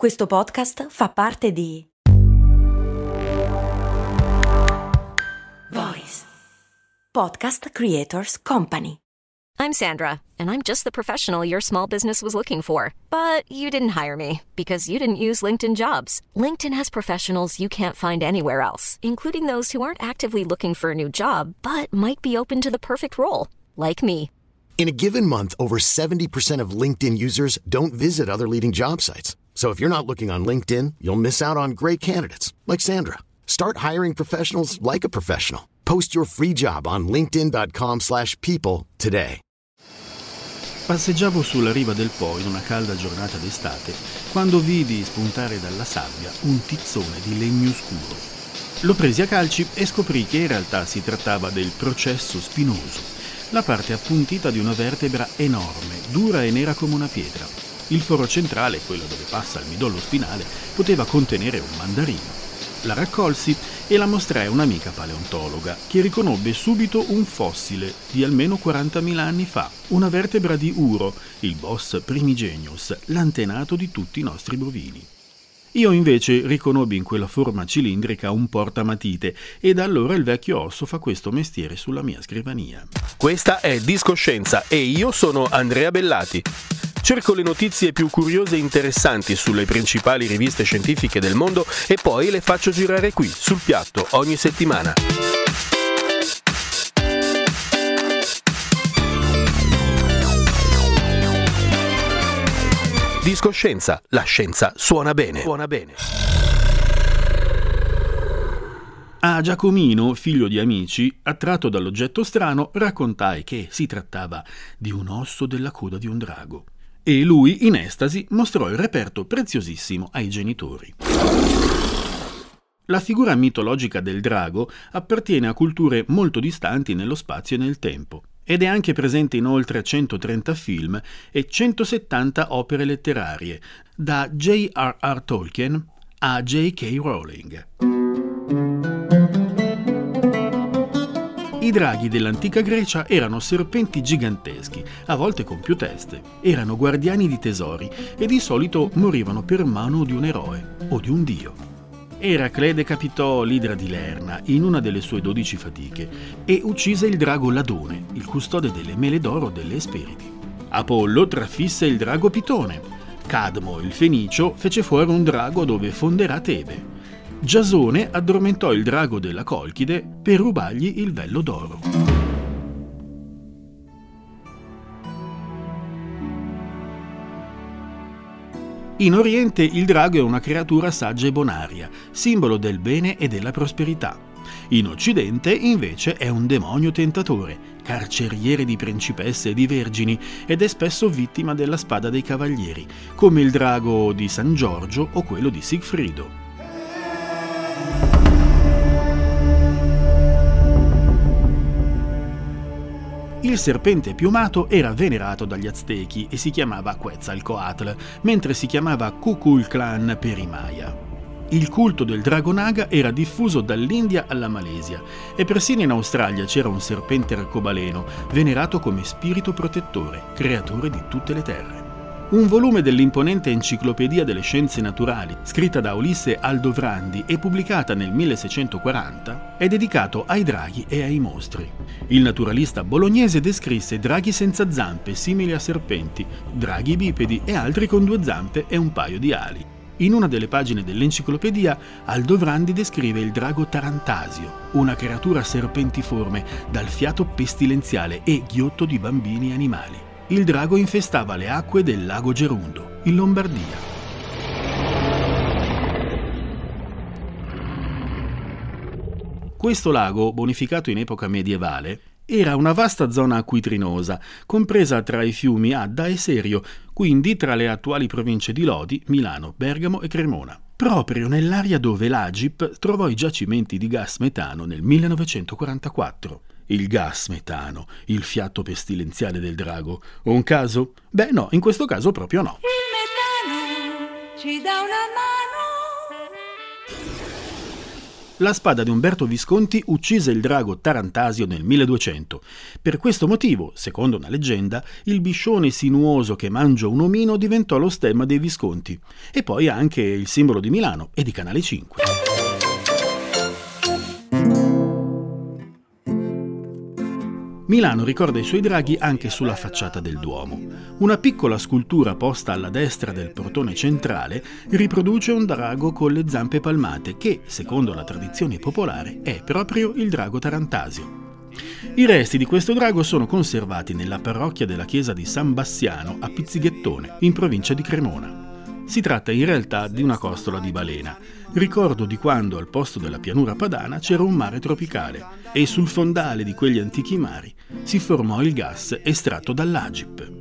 Questo podcast fa parte di Voice Podcast Creators Company. I'm Sandra, and I'm just the professional your small business was looking for. But you didn't hire me because you didn't use LinkedIn jobs. LinkedIn has professionals you can't find anywhere else, including those who aren't actively looking for a new job but might be open to the perfect role, like me. In a given month, over 70% of LinkedIn users don't visit other leading job sites. So if you're not looking on LinkedIn, you'll miss out on great candidates like Sandra. Start hiring professionals like a professional. Post your free job on linkedin.com/people today. Passeggiavo sulla riva del Po in una calda giornata d'estate quando vidi spuntare dalla sabbia un tizzone di legno scuro. Lo presi a calci e scoprì che in realtà si trattava del processo spinoso, la parte appuntita di una vertebra enorme, dura e nera come una pietra. Il foro centrale, quello dove passa il midollo spinale, poteva contenere un mandarino. La raccolsi e la mostrai a un'amica paleontologa che riconobbe subito un fossile di almeno 40.000 anni fa, una vertebra di Uro, il boss primigenius, l'antenato di tutti i nostri bovini. Io invece riconobbi in quella forma cilindrica un portamatite e da allora il vecchio osso fa questo mestiere sulla mia scrivania. Questa è Discoscienza e io sono Andrea Bellati. Cerco le notizie più curiose e interessanti sulle principali riviste scientifiche del mondo e poi le faccio girare qui, sul piatto, ogni settimana. Discoscienza, la scienza suona bene. Suona bene. A Giacomino, figlio di amici, attratto dall'oggetto strano, raccontai che si trattava di un osso della coda di un drago. E lui, in estasi, mostrò il reperto preziosissimo ai genitori. La figura mitologica del drago appartiene a culture molto distanti nello spazio e nel tempo ed è anche presente in oltre 130 film e 170 opere letterarie, da J.R.R. Tolkien a J.K. Rowling. I draghi dell'antica Grecia erano serpenti giganteschi, a volte con più teste. Erano guardiani di tesori e di solito morivano per mano di un eroe o di un dio. Eracle decapitò l'idra di Lerna in una delle sue dodici fatiche e uccise il drago Ladone, il custode delle mele d'oro delle Esperidi. Apollo trafisse il drago Pitone. Cadmo, il fenicio, fece fuori un drago dove fonderà Tebe. Giasone addormentò il drago della Colchide per rubargli il vello d'oro. In Oriente il drago è una creatura saggia e bonaria, simbolo del bene e della prosperità. In Occidente invece è un demonio tentatore, carceriere di principesse e di vergini ed è spesso vittima della spada dei cavalieri, come il drago di San Giorgio o quello di Sigfrido. Il serpente piumato era venerato dagli Aztechi e si chiamava Quetzalcoatl, mentre si chiamava Kukulclan per i Maya. Il culto del dragonaga era diffuso dall'India alla Malesia e persino in Australia c'era un serpente arcobaleno, venerato come spirito protettore, creatore di tutte le terre. Un volume dell'imponente Enciclopedia delle Scienze Naturali, scritta da Ulisse Aldovrandi e pubblicata nel 1640, è dedicato ai draghi e ai mostri. Il naturalista bolognese descrisse draghi senza zampe simili a serpenti, draghi bipedi e altri con due zampe e un paio di ali. In una delle pagine dell'enciclopedia, Aldovrandi descrive il drago Tarantasio, una creatura serpentiforme dal fiato pestilenziale e ghiotto di bambini e animali il drago infestava le acque del lago Gerundo, in Lombardia. Questo lago, bonificato in epoca medievale, era una vasta zona acquitrinosa, compresa tra i fiumi Adda e Serio, quindi tra le attuali province di Lodi, Milano, Bergamo e Cremona, proprio nell'area dove l'Agip trovò i giacimenti di gas metano nel 1944 il gas metano, il fiato pestilenziale del drago. Un caso? Beh no, in questo caso proprio no. Il metano ci dà una mano. La spada di Umberto Visconti uccise il drago Tarantasio nel 1200. Per questo motivo, secondo una leggenda, il biscione sinuoso che mangia un omino diventò lo stemma dei Visconti e poi anche il simbolo di Milano e di Canale 5. Milano ricorda i suoi draghi anche sulla facciata del Duomo. Una piccola scultura posta alla destra del portone centrale riproduce un drago con le zampe palmate che, secondo la tradizione popolare, è proprio il drago Tarantasio. I resti di questo drago sono conservati nella parrocchia della chiesa di San Bassiano a Pizzighettone, in provincia di Cremona. Si tratta in realtà di una costola di balena, ricordo di quando al posto della pianura padana c'era un mare tropicale e sul fondale di quegli antichi mari si formò il gas estratto dall'Agip.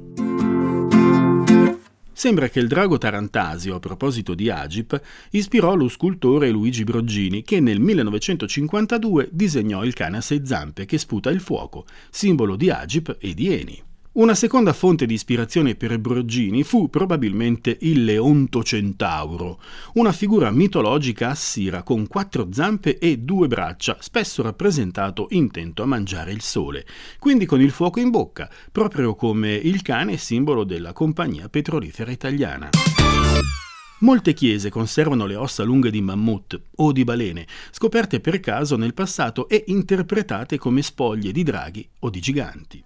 Sembra che il drago Tarantasio, a proposito di Agip, ispirò lo scultore Luigi Broggini che nel 1952 disegnò il cane a sei zampe che sputa il fuoco, simbolo di Agip e di Eni. Una seconda fonte di ispirazione per Broggini fu probabilmente il Leonto Centauro, una figura mitologica assira con quattro zampe e due braccia, spesso rappresentato intento a mangiare il sole, quindi con il fuoco in bocca, proprio come il cane simbolo della compagnia petrolifera italiana. Molte chiese conservano le ossa lunghe di mammut o di balene, scoperte per caso nel passato e interpretate come spoglie di draghi o di giganti.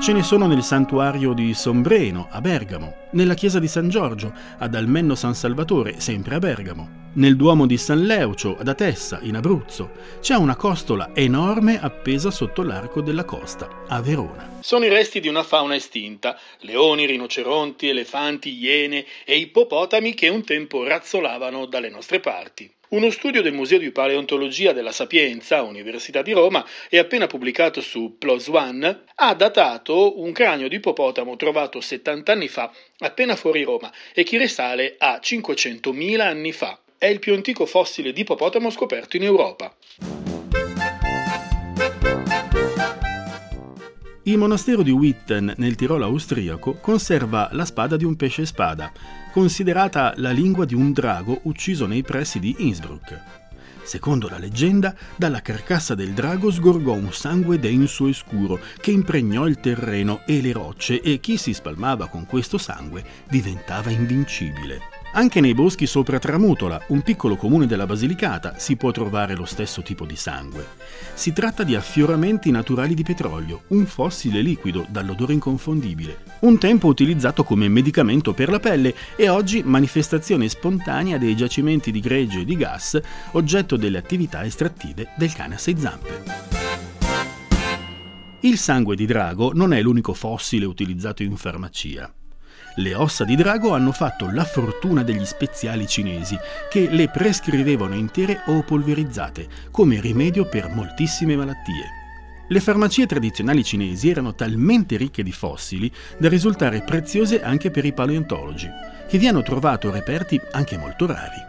Ce ne sono nel santuario di Sombreno, a Bergamo, nella chiesa di San Giorgio, ad Almenno San Salvatore, sempre a Bergamo, nel Duomo di San Leucio, ad Atessa, in Abruzzo. C'è una costola enorme appesa sotto l'arco della costa, a Verona. Sono i resti di una fauna estinta, leoni, rinoceronti, elefanti, iene e ippopotami che un tempo razzolavano dalle nostre parti. Uno studio del Museo di Paleontologia della Sapienza, Università di Roma, e appena pubblicato su PLOS ONE, ha datato un cranio di ippopotamo trovato 70 anni fa, appena fuori Roma, e che risale a 500.000 anni fa. È il più antico fossile di ippopotamo scoperto in Europa. Il monastero di Witten, nel Tirolo austriaco, conserva la spada di un pesce spada, considerata la lingua di un drago ucciso nei pressi di Innsbruck. Secondo la leggenda, dalla carcassa del drago sgorgò un sangue denso e scuro che impregnò il terreno e le rocce e chi si spalmava con questo sangue diventava invincibile. Anche nei boschi sopra Tramutola, un piccolo comune della Basilicata, si può trovare lo stesso tipo di sangue. Si tratta di affioramenti naturali di petrolio, un fossile liquido dall'odore inconfondibile, un tempo utilizzato come medicamento per la pelle e oggi manifestazione spontanea dei giacimenti di greggio e di gas, oggetto delle attività estrattive del cane a sei zampe. Il sangue di drago non è l'unico fossile utilizzato in farmacia. Le ossa di drago hanno fatto la fortuna degli speziali cinesi, che le prescrivevano intere o polverizzate, come rimedio per moltissime malattie. Le farmacie tradizionali cinesi erano talmente ricche di fossili da risultare preziose anche per i paleontologi, che vi hanno trovato reperti anche molto rari.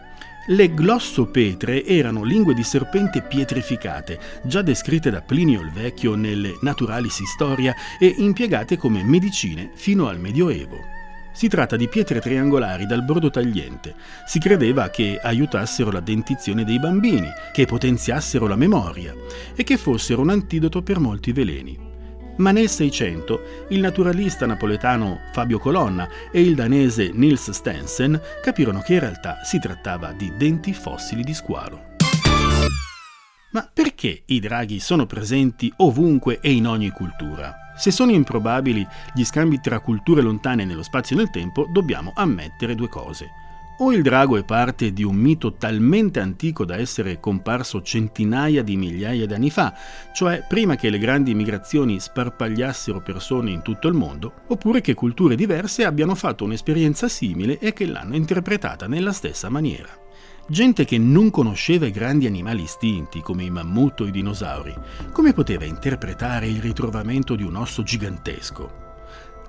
Le glossopetre erano lingue di serpente pietrificate, già descritte da Plinio il Vecchio nelle Naturalis Historia e impiegate come medicine fino al Medioevo. Si tratta di pietre triangolari dal bordo tagliente. Si credeva che aiutassero la dentizione dei bambini, che potenziassero la memoria e che fossero un antidoto per molti veleni. Ma nel Seicento il naturalista napoletano Fabio Colonna e il danese Nils Stensen capirono che in realtà si trattava di denti fossili di squalo. Ma perché i draghi sono presenti ovunque e in ogni cultura? Se sono improbabili gli scambi tra culture lontane nello spazio e nel tempo, dobbiamo ammettere due cose. O il drago è parte di un mito talmente antico da essere comparso centinaia di migliaia di anni fa, cioè prima che le grandi migrazioni sparpagliassero persone in tutto il mondo, oppure che culture diverse abbiano fatto un'esperienza simile e che l'hanno interpretata nella stessa maniera. Gente che non conosceva i grandi animali istinti come i mammut o i dinosauri, come poteva interpretare il ritrovamento di un osso gigantesco?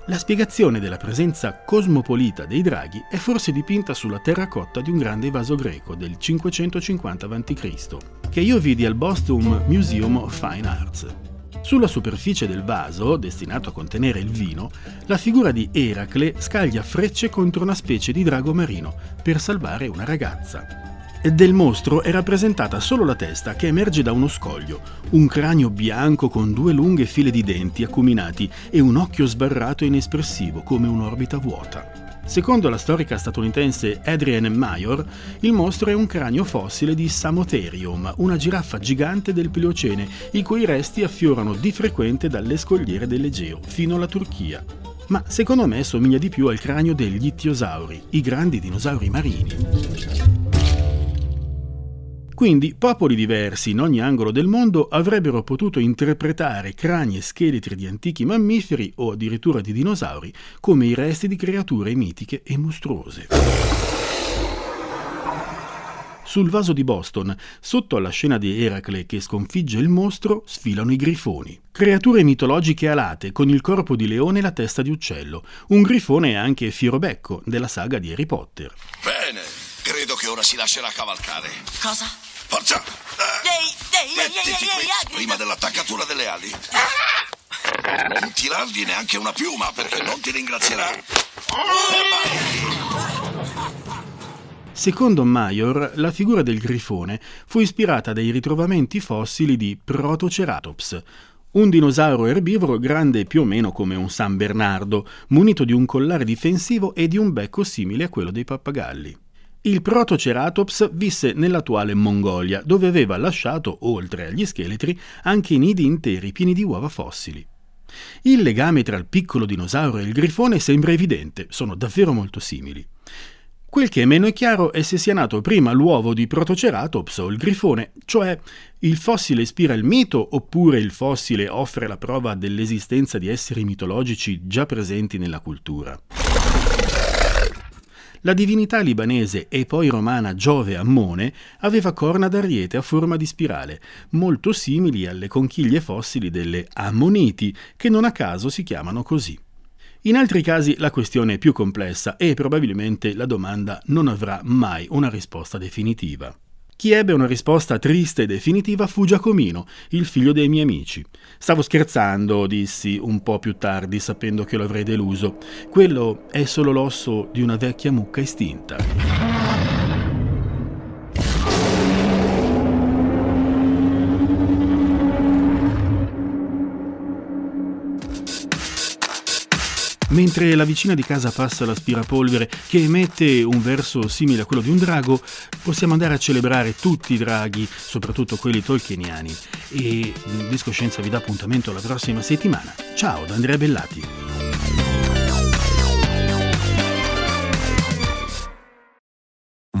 La spiegazione della presenza cosmopolita dei draghi è forse dipinta sulla terracotta di un grande vaso greco del 550 a.C., che io vidi al Boston Museum of Fine Arts. Sulla superficie del vaso, destinato a contenere il vino, la figura di Eracle scaglia frecce contro una specie di drago marino per salvare una ragazza. Del mostro è rappresentata solo la testa che emerge da uno scoglio, un cranio bianco con due lunghe file di denti acuminati e un occhio sbarrato e inespressivo come un'orbita vuota. Secondo la storica statunitense Adrienne Mayor, il mostro è un cranio fossile di Samotherium, una giraffa gigante del Pliocene, i cui resti affiorano di frequente dalle scogliere dell'Egeo fino alla Turchia. Ma secondo me somiglia di più al cranio degli ittiosauri, i grandi dinosauri marini. Quindi popoli diversi in ogni angolo del mondo avrebbero potuto interpretare crani e scheletri di antichi mammiferi o addirittura di dinosauri come i resti di creature mitiche e mostruose. Sul vaso di Boston, sotto alla scena di Eracle che sconfigge il mostro, sfilano i grifoni. Creature mitologiche alate con il corpo di leone e la testa di uccello. Un grifone è anche Firobecco, della saga di Harry Potter. Credo che ora si lascerà cavalcare. Cosa? Forza! Ehi, ehi, ehi, ehi, ehi, prima dell'attaccatura delle ali. Non tirargli neanche una piuma perché non ti ringrazierà. Secondo Mayor, la figura del grifone fu ispirata dai ritrovamenti fossili di Protoceratops, un dinosauro erbivoro grande più o meno come un San Bernardo, munito di un collare difensivo e di un becco simile a quello dei pappagalli. Il Protoceratops visse nell'attuale Mongolia, dove aveva lasciato, oltre agli scheletri, anche nidi interi pieni di uova fossili. Il legame tra il piccolo dinosauro e il grifone sembra evidente, sono davvero molto simili. Quel che è meno chiaro è se sia nato prima l'uovo di Protoceratops o il grifone, cioè il fossile ispira il mito oppure il fossile offre la prova dell'esistenza di esseri mitologici già presenti nella cultura. La divinità libanese e poi romana Giove Ammone aveva corna d'ariete a forma di spirale, molto simili alle conchiglie fossili delle Ammoniti, che non a caso si chiamano così. In altri casi la questione è più complessa e probabilmente la domanda non avrà mai una risposta definitiva. Chi ebbe una risposta triste e definitiva fu Giacomino, il figlio dei miei amici. Stavo scherzando, dissi un po' più tardi, sapendo che lo avrei deluso. Quello è solo l'osso di una vecchia mucca estinta. Mentre la vicina di casa passa l'aspirapolvere che emette un verso simile a quello di un drago, possiamo andare a celebrare tutti i draghi, soprattutto quelli tolkieniani. E Discoscienza vi dà appuntamento la prossima settimana. Ciao da Andrea Bellati.